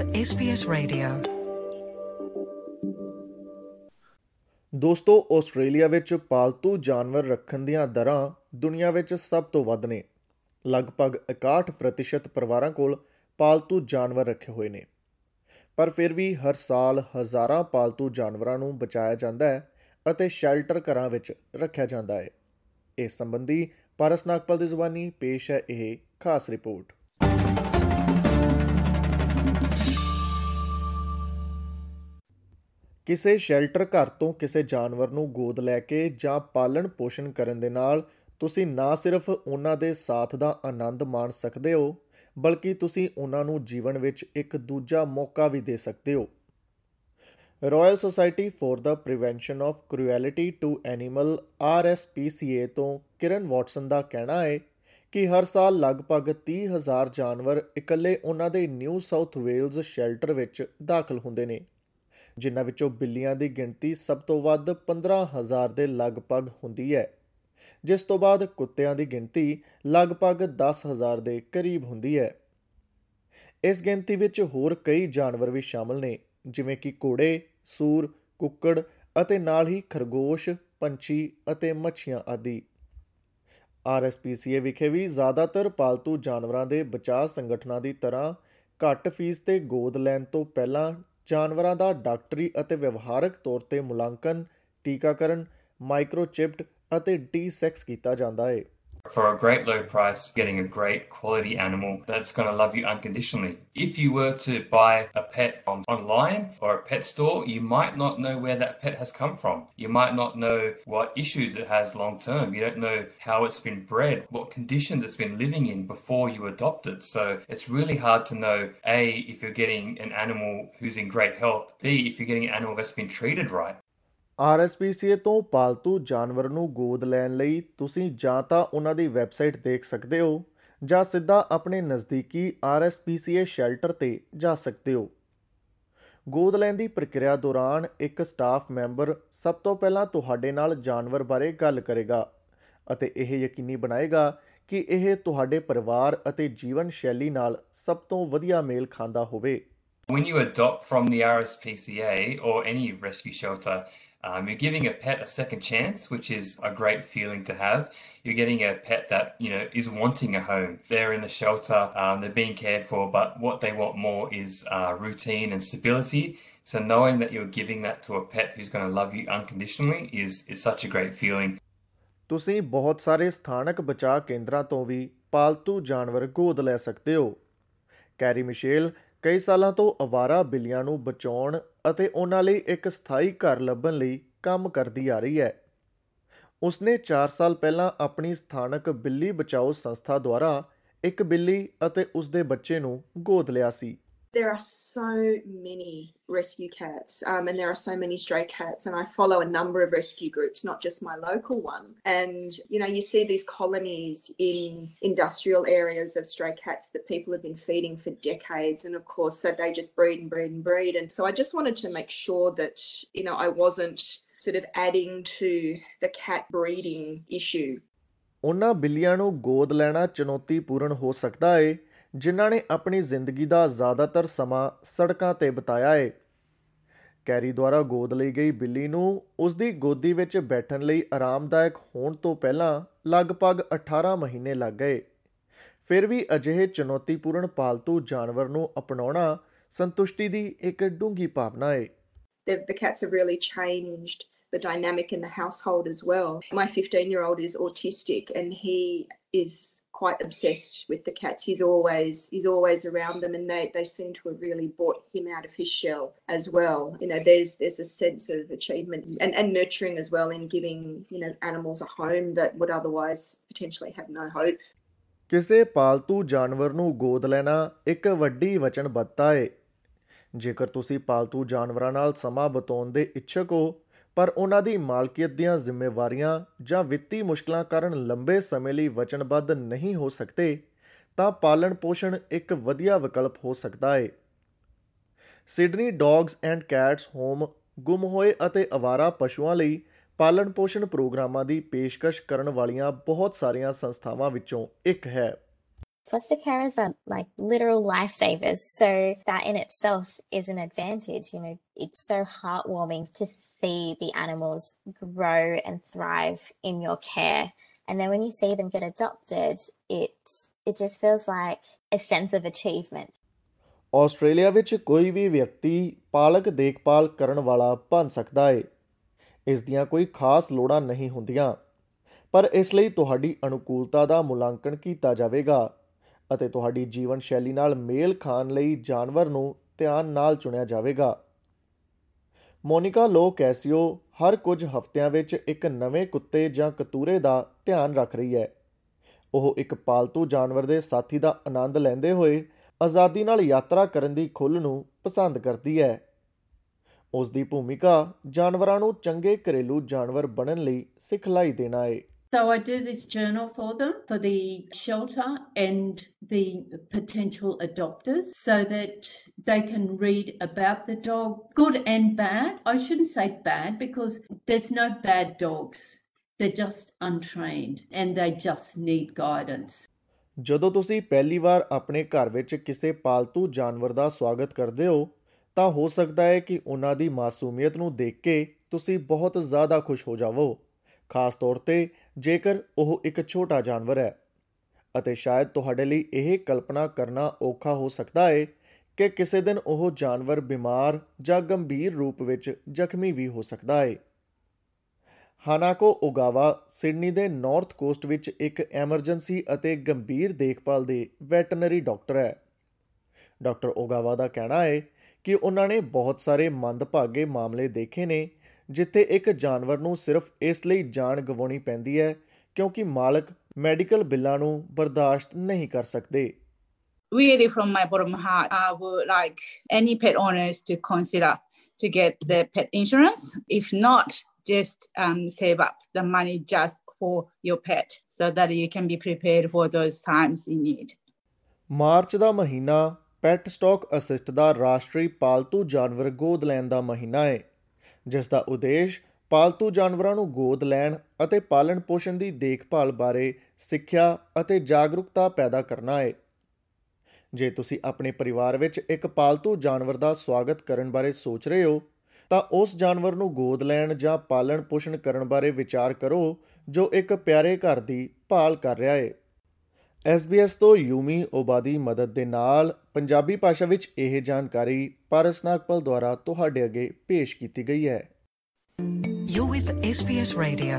SBS Radio. ਦੋਸਤੋ, Australia ਵਿੱਚ ਪਾਲਤੂ ਜਾਨਵਰ ਰੱਖਣ ਦੀਆਂ ਦਰਾਂ ਦੁਨੀਆ ਵਿੱਚ ਸਭ ਤੋਂ ਵੱਧ ਨੇ। ਲਗਭਗ 61% ਪਰਿਵਾਰਾਂ ਕੋਲ ਪਾਲਤੂ ਜਾਨਵਰ ਰੱਖੇ ਹੋਏ ਨੇ। ਪਰ ਫਿਰ ਵੀ ਹਰ ਸਾਲ ਹਜ਼ਾਰਾਂ ਪਾਲਤੂ ਜਾਨਵਰਾਂ ਨੂੰ ਬਚਾਇਆ ਜਾਂਦਾ ਹੈ ਅਤੇ ਸ਼ੈਲਟਰ ਘਰਾਂ ਵਿੱਚ ਰੱਖਿਆ ਜਾਂਦਾ ਹੈ। ਇਸ ਸੰਬੰਧੀ ਪਾਰਸ ਨਾਗਪਾਲ ਦੀ ਜ਼ੁਬਾਨੀ ਪੇਸ਼ ਹੈ ਇਹ ਖਾਸ ਰਿਪੋਰਟ। ਕਿਸੇ ਸ਼ੈਲਟਰ ਘਰ ਤੋਂ ਕਿਸੇ ਜਾਨਵਰ ਨੂੰ ਗੋਦ ਲੈ ਕੇ ਜਾਂ ਪਾਲਣ ਪੋਸ਼ਣ ਕਰਨ ਦੇ ਨਾਲ ਤੁਸੀਂ ਨਾ ਸਿਰਫ ਉਹਨਾਂ ਦੇ ਸਾਥ ਦਾ ਆਨੰਦ ਮਾਣ ਸਕਦੇ ਹੋ, ਬਲਕਿ ਤੁਸੀਂ ਉਹਨਾਂ ਨੂੰ ਜੀਵਨ ਵਿੱਚ ਇੱਕ ਦੂਜਾ ਮੌਕਾ ਵੀ ਦੇ ਸਕਦੇ ਹੋ। Royal Society for the Prevention of Cruelty to Animal RSPCA ਤੋਂ ਕਿਰਨ ਵਾਟਸਨ ਦਾ ਕਹਿਣਾ ਹੈ ਕਿ ਹਰ ਸਾਲ ਲਗਭਗ 30000 ਜਾਨਵਰ ਇਕੱਲੇ ਉਹਨਾਂ ਦੇ ਨਿਊ ਸਾਊਥ ਵੇਲਜ਼ ਸ਼ੈਲਟਰ ਵਿੱਚ ਦਾਖਲ ਹੁੰਦੇ ਨੇ। ਜਿਨ੍ਹਾਂ ਵਿੱਚੋਂ ਬਿੱਲੀਆਂ ਦੀ ਗਿਣਤੀ ਸਭ ਤੋਂ ਵੱਧ 15000 ਦੇ ਲਗਭਗ ਹੁੰਦੀ ਹੈ। ਜਿਸ ਤੋਂ ਬਾਅਦ ਕੁੱਤਿਆਂ ਦੀ ਗਿਣਤੀ ਲਗਭਗ 10000 ਦੇ ਕਰੀਬ ਹੁੰਦੀ ਹੈ। ਇਸ ਗਿਣਤੀ ਵਿੱਚ ਹੋਰ ਕਈ ਜਾਨਵਰ ਵੀ ਸ਼ਾਮਲ ਨੇ, ਜਿਵੇਂ ਕਿ ਘੋੜੇ, ਸੂਰ, ਕੁੱਕੜ ਅਤੇ ਨਾਲ ਹੀ ਖਰਗੋਸ਼, ਪੰਛੀ ਅਤੇ ਮੱਛੀਆਂ ਆਦਿ। ਆਰਐਸਪੀਸੀਏ ਵਿਖੇ ਵੀ ਜ਼ਿਆਦਾਤਰ ਪਾਲਤੂ ਜਾਨਵਰਾਂ ਦੇ ਬਚਾਅ ਸੰਗਠਨਾਂ ਦੀ ਤਰ੍ਹਾਂ ਘੱਟ ਫੀਸ ਤੇ ਗੋਦ ਲੈਣ ਤੋਂ ਪਹਿਲਾਂ ਜਾਨਵਰਾਂ ਦਾ ਡਾਕਟਰੀ ਅਤੇ ਵਿਵਹਾਰਕ ਤੌਰ ਤੇ ਮੁਲਾਂਕਣ, ਟੀਕਾਕਰਨ ਮਾਈਕਰੋਚਿਪਡ ਅਤੇ ਡੀ-ਸੈਕਸ ਕੀਤਾ ਜਾਂਦਾ ਹੈ for a great low price, getting a great quality animal that's going to love you unconditionally. If you were to buy a pet from online or a pet store, you might not know where that pet has come from. You might not know what issues it has long term. You don't know how it's been bred, what conditions it's been living in before you adopt it. So it's really hard to know A, if you're getting an animal who's in great health, B, if you're getting an animal that's been treated right. RSPCA ਤੋਂ ਪਾਲਤੂ ਜਾਨਵਰ ਨੂੰ ਗੋਦ ਲੈਣ ਲਈ ਤੁਸੀਂ ਜਾਂ ਤਾਂ ਉਹਨਾਂ ਦੀ ਵੈਬਸਾਈਟ ਦੇਖ ਸਕਦੇ ਹੋ ਜਾਂ ਸਿੱਧਾ ਆਪਣੇ ਨਜ਼ਦੀਕੀ RSPCA ਸ਼ੈਲਟਰ ਤੇ ਜਾ ਸਕਦੇ ਹੋ। ਗੋਦ ਲੈਣ ਦੀ ਪ੍ਰਕਿਰਿਆ ਦੌਰਾਨ ਇੱਕ ਸਟਾਫ ਮੈਂਬਰ ਸਭ ਤੋਂ ਪਹਿਲਾਂ ਤੁਹਾਡੇ ਨਾਲ ਜਾਨਵਰ ਬਾਰੇ ਗੱਲ ਕਰੇਗਾ ਅਤੇ ਇਹ ਯਕੀਨੀ ਬਣਾਏਗਾ ਕਿ ਇਹ ਤੁਹਾਡੇ ਪਰਿਵਾਰ ਅਤੇ ਜੀਵਨ ਸ਼ੈਲੀ ਨਾਲ ਸਭ ਤੋਂ ਵਧੀਆ ਮੇਲ ਖਾਂਦਾ ਹੋਵੇ। When you adopt from the RSPCA or any rescue shelter, um, you're giving a pet a second chance, which is a great feeling to have. You're getting a pet that you know is wanting a home. They're in a shelter, um, they're being cared for, but what they want more is uh, routine and stability. So knowing that you're giving that to a pet who's going to love you unconditionally is is such a great feeling. ਤੁਸੀਂ ਬਹੁਤ ਸਾਰੇ ਸਥਾਨਕ ਬਚਾਅ ਕੇਂਦਰਾਂ ਤੋਂ ਵੀ ਪਾਲਤੂ ਜਾਨਵਰ ਗੋਦ ਲੈ ਸਕਦੇ ਹੋ ਕੈਰੀ ਮਿਸ਼ੇਲ ਕਈ ਸਾਲਾਂ ਤੋਂ ਅਵਾਰਾ ਬਿੱਲੀਆਂ ਨੂੰ ਬਚਾਉਣ ਅਤੇ ਉਹਨਾਂ ਲਈ ਇੱਕ ਸਥਾਈ ਘਰ ਲੱਭਣ ਲਈ ਕੰਮ ਕਰਦੀ ਆ ਰਹੀ ਹੈ। ਉਸਨੇ 4 ਸਾਲ ਪਹਿਲਾਂ ਆਪਣੀ ਸਥਾਨਕ ਬਿੱਲੀ ਬਚਾਓ ਸੰਸਥਾ ਦੁਆਰਾ ਇੱਕ ਬਿੱਲੀ ਅਤੇ ਉਸਦੇ ਬੱਚੇ ਨੂੰ ਗੋਦ ਲਿਆ ਸੀ। There are so many rescue cats, um, and there are so many stray cats, and I follow a number of rescue groups, not just my local one. And you know, you see these colonies in industrial areas of stray cats that people have been feeding for decades, and of course, so they just breed and breed and breed. And so, I just wanted to make sure that you know I wasn't sort of adding to the cat breeding issue. ਉਹਨਾਂ ਬਿੱਲੀਆਂ ਨੂੰ ਗੋਦ ਲੈਣਾ ਚੁਣੌਤੀਪੂਰਨ ਹੋ ਸਕਦਾ ਹੈ ਜਿਨ੍ਹਾਂ ਨੇ ਆਪਣੀ ਜ਼ਿੰਦਗੀ ਦਾ ਜ਼ਿਆਦਾਤਰ ਸਮਾਂ ਸੜਕਾਂ ਤੇ ਬਿਤਾਇਆ ਹੈ ਕੈਰੀ ਦੁਆਰਾ ਗੋਦ ਲਈ ਗਈ ਬਿੱਲੀ ਨੂੰ ਉਸ ਦੀ ਗੋਦੀ ਵਿੱਚ ਬੈਠਣ ਲਈ ਆਰਾਮਦਾਇਕ ਹੋਣ ਤੋਂ ਪਹਿਲਾਂ ਲਗਭਗ 18 ਮਹੀਨੇ ਲੱਗ ਗਏ। ਫਿਰ ਵੀ ਅਜਿਹੇ ਚੁਣੌਤੀਪੂਰਨ ਪਾਲਤੂ ਜਾਨਵਰ ਨੂੰ ਅਪਣਾਉਣਾ ਸੰਤੁਸ਼ਟੀ ਦੀ ਇੱਕ ਡੂੰਘੀ ਭਾਵਨਾ ਹੈ the, the cats have really changed the dynamic in the household as well. My 15 year old is autistic and he is quite obsessed with the cats. He's always he's always around them and they, they seem to have really brought him out of his shell as well. You know, there's there's a sense of achievement and, and nurturing as well in giving, you know, animals a home that would otherwise potentially have no hope. ਕਿਸੇ ਪਾਲਤੂ ਜਾਨਵਰ ਨੂੰ ਗੋਦ ਲੈਣਾ ਇੱਕ ਵੱਡੀ ਵਚਨਬੱਧਤਾ ਹੈ ਜੇਕਰ ਤੁਸੀਂ ਪਾਲਤੂ ਜਾਨਵਰਾਂ ਨਾਲ ਸਮਾਂ ਬਿਤਾਉਣ ਦੇ ਇੱਛੁਕ ਹੋ ਪਰ ਉਹਨਾਂ ਦੀ ਮਾਲਕੀਅਤ ਦੀਆਂ ਜ਼ਿੰਮੇਵਾਰੀਆਂ ਜਾਂ ਵਿੱਤੀ ਮੁਸ਼ਕਲਾਂ ਕਾਰਨ ਲੰਬੇ ਸਮੇਂ ਲਈ ਵਚਨਬੱਧ ਨਹੀਂ ਹੋ ਸਕਦੇ, ਤਾਂ ਪਾਲਣ ਪੋਸ਼ਣ ਇੱਕ ਵਧੀਆ ਵਿਕਲਪ ਹੋ ਸਕਦਾ ਹੈ Sydney Dogs and Cats Home ਗੁੰਮ ਹੋਏ ਅਤੇ ਅਵਾਰਾ ਪਸ਼ੂਆਂ ਲਈ ਪਾਲਣ ਪੋਸ਼ਣ ਪ੍ਰੋਗਰਾਮਾਂ ਦੀ ਪੇਸ਼ਕਸ਼ ਕਰਨ ਵਾਲੀਆਂ ਬਹੁਤ ਸਾਰੀਆਂ ਸੰਸਥਾਵਾਂ ਵਿੱਚੋਂ ਇੱਕ ਹੈ। Foster carers are like literal lifesavers. So that in itself is an advantage. You know, it's so heartwarming to see the animals grow and thrive in your care. And then when you see them get adopted, it's it just feels like a sense of achievement. Australia ਵਿੱਚ ਕੋਈ ਵੀ ਵਿਅਕਤੀ ਪਾਲਕ ਦੇਖਭਾਲ ਕਰਨ ਵਾਲਾ ਬਣ ਸਕਦਾ ਹੈ ਇਸ ਦੀਆਂ ਕੋਈ ਖਾਸ ਲੋੜਾਂ ਨਹੀਂ ਹੁੰਦੀਆਂ ਪਰ ਇਸ ਲਈ ਤੁਹਾਡੀ ਅਨੁਕੂਲਤਾ ਦਾ ਮੁਲਾਂਕਣ ਕੀਤਾ ਜਾਵੇਗਾ ਅਤੇ ਤੁਹਾਡੀ ਜੀਵਨ ਸ਼ੈਲੀ ਨਾਲ ਮੇਲ ਖਾਣ ਲਈ ਜਾਨਵਰ ਨੂੰ ਧਿਆਨ ਨਾਲ ਚੁਣਿਆ ਜਾਵੇਗਾ। ਮੋਨਿਕਾ ਲੋ ਕੈਸੀਓ ਹਰ ਕੁਝ ਹਫ਼ਤਿਆਂ ਵਿੱਚ ਇੱਕ ਨਵੇਂ ਕੁੱਤੇ ਜਾਂ ਕਤੂਰੇ ਦਾ ਧਿਆਨ ਰੱਖ ਰਹੀ ਹੈ। ਉਹ ਇੱਕ ਪਾਲਤੂ ਜਾਨਵਰ ਦੇ ਸਾਥੀ ਦਾ ਆਨੰਦ ਲੈਂਦੇ ਹੋਏ ਆਜ਼ਾਦੀ ਨਾਲ ਯਾਤਰਾ ਕਰਨ ਦੀ ਖੁੱਲ੍ਹ ਨੂੰ ਪਸੰਦ ਕਰਦੀ ਹੈ। ਉਸ ਦੀ ਭੂਮਿਕਾ ਜਾਨਵਰਾਂ ਨੂੰ ਚੰਗੇ ਘਰੇਲੂ ਜਾਨਵਰ ਬਣਨ ਲਈ ਸਿਖਲਾਈ ਦੇਣਾ ਹੈ So I do this journal for them, for the shelter and the potential adopters, so that they can read about the dog, good and bad. I shouldn't say bad because there's no bad dogs. They're just untrained and they just need guidance. ਜਦੋਂ ਤੁਸੀਂ ਪਹਿਲੀ ਵਾਰ ਆਪਣੇ ਘਰ ਵਿੱਚ ਕਿਸੇ ਪਾਲਤੂ ਜਾਨਵਰ ਦਾ ਸਵਾਗਤ ਕਰਦੇ ਹੋ ਤਾਂ ਹੋ ਸਕਦਾ ਹੈ ਕਿ ਉਹਨਾਂ ਦੀ ਮਾਸੂਮੀਅਤ ਨੂੰ ਦੇਖ ਕੇ ਤੁਸੀਂ ਬਹੁਤ ਜ਼ਿਆਦਾ ਖੁਸ਼ ਹੋ ਜਾਵੋ ਖਾਸ ਤੌਰ ਤੇ ਜੇਕਰ ਉਹ ਇੱਕ ਛੋਟਾ ਜਾਨਵਰ ਹੈ ਅਤੇ ਸ਼ਾਇਦ ਤੁਹਾਡੇ ਲਈ ਇਹ ਕਲਪਨਾ ਕਰਨਾ ਔਖਾ ਹੋ ਸਕਦਾ ਹੈ ਕਿ ਕਿਸੇ ਦਿਨ ਉਹ ਜਾਨਵਰ ਬਿਮਾਰ ਜਾਂ ਗੰਭੀਰ ਰੂਪ ਵਿੱਚ ਜ਼ਖਮੀ ਵੀ ਹੋ ਸਕਦਾ ਹੈ ਹਾਨਾਕੋ ਓਗਾਵਾ ਸਿਡਨੀ ਦੇ ਨਾਰਥ ਕੋਸਟ ਵਿੱਚ ਇੱਕ ਐਮਰਜੈਂਸੀ ਅਤੇ ਗੰਭੀਰ ਦੇਖਭਾਲ ਦੇ ਵੈਟਰਨਰੀ ਡਾਕਟਰ ਹੈ। ਡਾਕਟਰ ਓਗਾਵਾ ਦਾ ਕਹਿਣਾ ਹੈ ਕਿ ਉਹਨਾਂ ਨੇ ਬਹੁਤ ਸਾਰੇ ਮੰਦਭਾਗੇ ਮਾਮਲੇ ਦੇਖੇ ਨੇ ਜਿੱਥੇ ਇੱਕ ਜਾਨਵਰ ਨੂੰ ਸਿਰਫ ਇਸ ਲਈ ਜਾਨ ਗਵਾਉਣੀ ਪੈਂਦੀ ਹੈ ਕਿਉਂਕਿ ਮਾਲਕ ਮੈਡੀਕਲ ਬਿੱਲਾਂ ਨੂੰ ਬਰਦਾਸ਼ਤ ਨਹੀਂ ਕਰ ਸਕਦੇ really from my bottom heart, I would like any pet owners to consider to get the pet insurance. If not, just um, save up the money just for your pet so that you can be prepared for those times in need. March ਦਾ ਮਹੀਨਾ pet stock assist ਦਾ ਰਾਸ਼ਟਰੀ ਪਾਲਤੂ ਜਾਨਵਰ ਗੋਦ ਲੈਣ ਦਾ ਮਹੀਨਾ ਹੈ ਜਿਸ ਦਾ ਉਦੇਸ਼ ਪਾਲਤੂ ਜਾਨਵਰਾਂ ਨੂੰ ਗੋਦ ਲੈਣ ਅਤੇ ਪਾਲਣ ਪੋਸ਼ਣ ਦੀ ਦੇਖਭਾਲ ਬਾਰੇ ਸਿੱਖਿਆ ਅਤੇ ਜਾਗਰੂਕਤਾ ਪੈਦਾ ਕਰਨਾ ਹੈ ਜੇ ਤੁਸੀਂ ਆਪਣੇ ਪਰਿਵਾਰ ਵਿੱਚ ਇੱਕ ਪਾਲਤੂ ਜਾਨਵਰ ਦਾ ਸਵਾਗਤ ਕਰਨ ਬਾਰੇ ਸੋਚ ਰਹੇ ਹੋ, ਤਾਂ ਉਸ ਜਾਨਵਰ ਨੂੰ ਗੋਦ ਲੈਣ ਜਾਂ ਪਾਲਣ ਪੋਸ਼ਣ ਕਰਨ ਬਾਰੇ ਵਿਚਾਰ ਕਰੋ ਜੋ ਇੱਕ ਪਿਆਰੇ ਘਰ ਦੀ ਭਾਲ ਕਰ ਰਿਹਾ ਹੈ SBS ਤੋਂ ਯੂਮੀ ਓਬਾਦੀ ਮਦਦ ਦੇ ਨਾਲ ਪੰਜਾਬੀ ਭਾਸ਼ਾ ਵਿੱਚ ਇਹ ਜਾਣਕਾਰੀ ਪਾਰਸ ਨਾਗਪਲ ਦੁਆਰਾ ਤੁਹਾਡੇ ਅੱਗੇ ਪੇਸ਼ ਕੀਤੀ ਗਈ ਹੈ You're with SBS Radio.